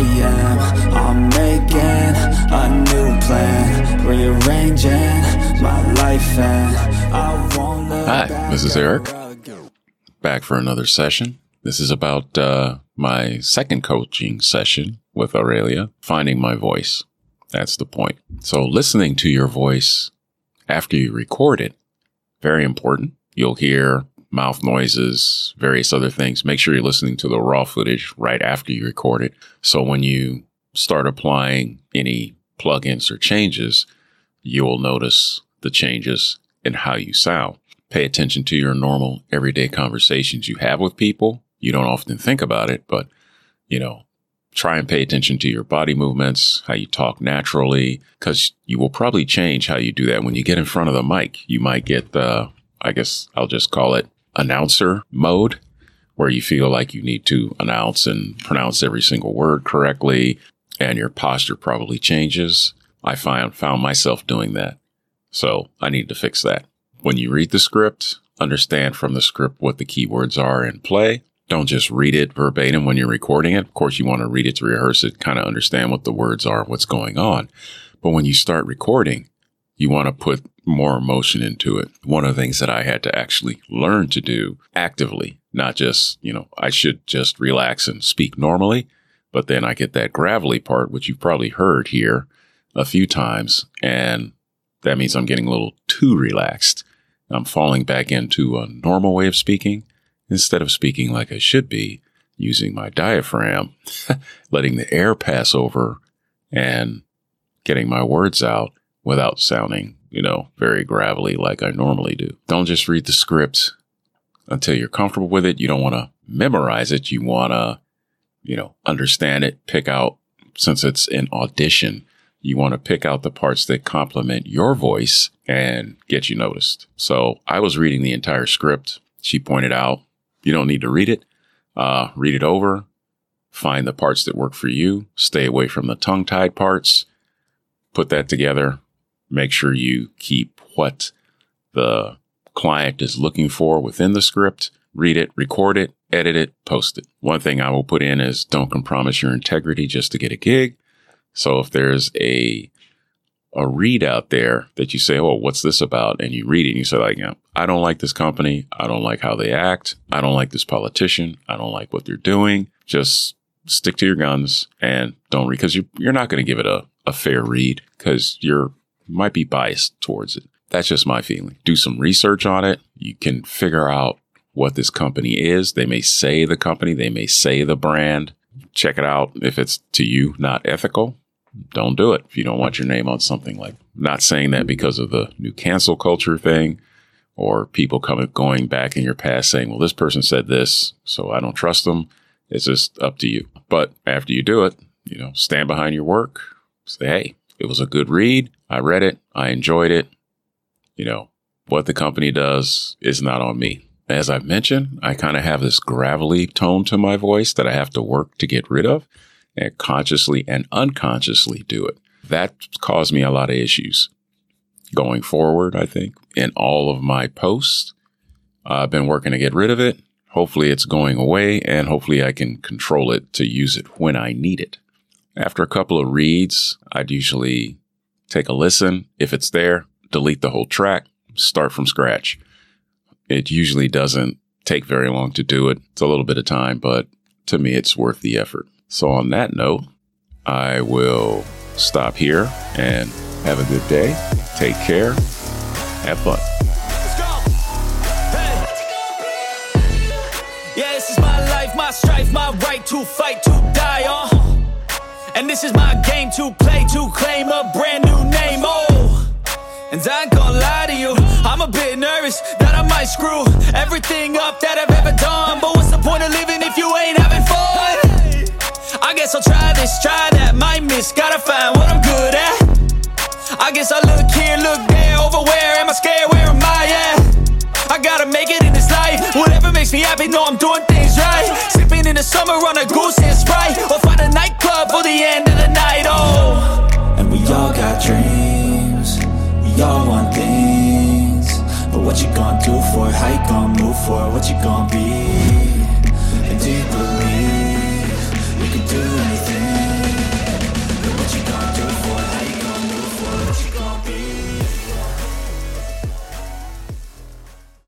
am I'm making a new plan Rearranging my life and I won't look Hi, this is Eric. back for another session. This is about uh, my second coaching session with Aurelia, finding my voice. That's the point. So, listening to your voice after you record it, very important. You'll hear mouth noises, various other things. Make sure you're listening to the raw footage right after you record it. So, when you start applying any plugins or changes, you will notice the changes in how you sound pay attention to your normal everyday conversations you have with people. You don't often think about it, but you know, try and pay attention to your body movements, how you talk naturally, because you will probably change how you do that when you get in front of the mic. You might get the, I guess I'll just call it announcer mode, where you feel like you need to announce and pronounce every single word correctly, and your posture probably changes. I found found myself doing that. So I need to fix that when you read the script, understand from the script what the keywords are in play. Don't just read it verbatim when you're recording it. Of course, you want to read it to rehearse it, kind of understand what the words are, what's going on. But when you start recording, you want to put more emotion into it. One of the things that I had to actually learn to do actively, not just, you know, I should just relax and speak normally, but then I get that gravelly part, which you've probably heard here a few times. And that means I'm getting a little too relaxed. I'm falling back into a normal way of speaking instead of speaking like I should be, using my diaphragm, letting the air pass over and getting my words out without sounding, you know, very gravelly like I normally do. Don't just read the script until you're comfortable with it. You don't want to memorize it. You want to, you know, understand it, pick out, since it's an audition, you want to pick out the parts that complement your voice and get you noticed. So I was reading the entire script. She pointed out, you don't need to read it. Uh, read it over, find the parts that work for you, stay away from the tongue tied parts, put that together, make sure you keep what the client is looking for within the script, read it, record it, edit it, post it. One thing I will put in is don't compromise your integrity just to get a gig. So if there's a a read out there that you say, "Oh, what's this about?" and you read it and you say, "Like, I don't like this company. I don't like how they act. I don't like this politician. I don't like what they're doing." Just stick to your guns and don't read because you you're not going to give it a a fair read because you're might be biased towards it. That's just my feeling. Do some research on it. You can figure out what this company is. They may say the company, they may say the brand. Check it out. If it's to you not ethical, don't do it if you don't want your name on something like not saying that because of the new cancel culture thing or people coming going back in your past saying well this person said this so i don't trust them it's just up to you but after you do it you know stand behind your work say hey it was a good read i read it i enjoyed it you know what the company does is not on me as i've mentioned i kind of have this gravelly tone to my voice that i have to work to get rid of and consciously and unconsciously do it. That caused me a lot of issues going forward, I think, in all of my posts. I've been working to get rid of it. Hopefully, it's going away, and hopefully, I can control it to use it when I need it. After a couple of reads, I'd usually take a listen. If it's there, delete the whole track, start from scratch. It usually doesn't take very long to do it. It's a little bit of time, but to me, it's worth the effort. So, on that note, I will stop here and have a good day. Take care. Have fun. Hey. Yeah, this is my life, my strife, my right to fight, to die on. And this is my game to play, to claim a brand new name. Oh, and I ain't gonna lie to you, I'm a bit nervous that I might screw everything up that I've ever done. But what's the point of living if you ain't having fun? I guess I'll try this, try that, might miss, gotta find what I'm good at. I guess I look here, look there, over where am I scared? Where am I at? I gotta make it in makes me happy, know I'm doing things right. Sipping in the summer on a goose and Sprite, or find a nightclub for the end of the night, oh. And we all got dreams, we all want things. But what you gonna do for it? How you gonna move for it? What you gonna be? And do you believe?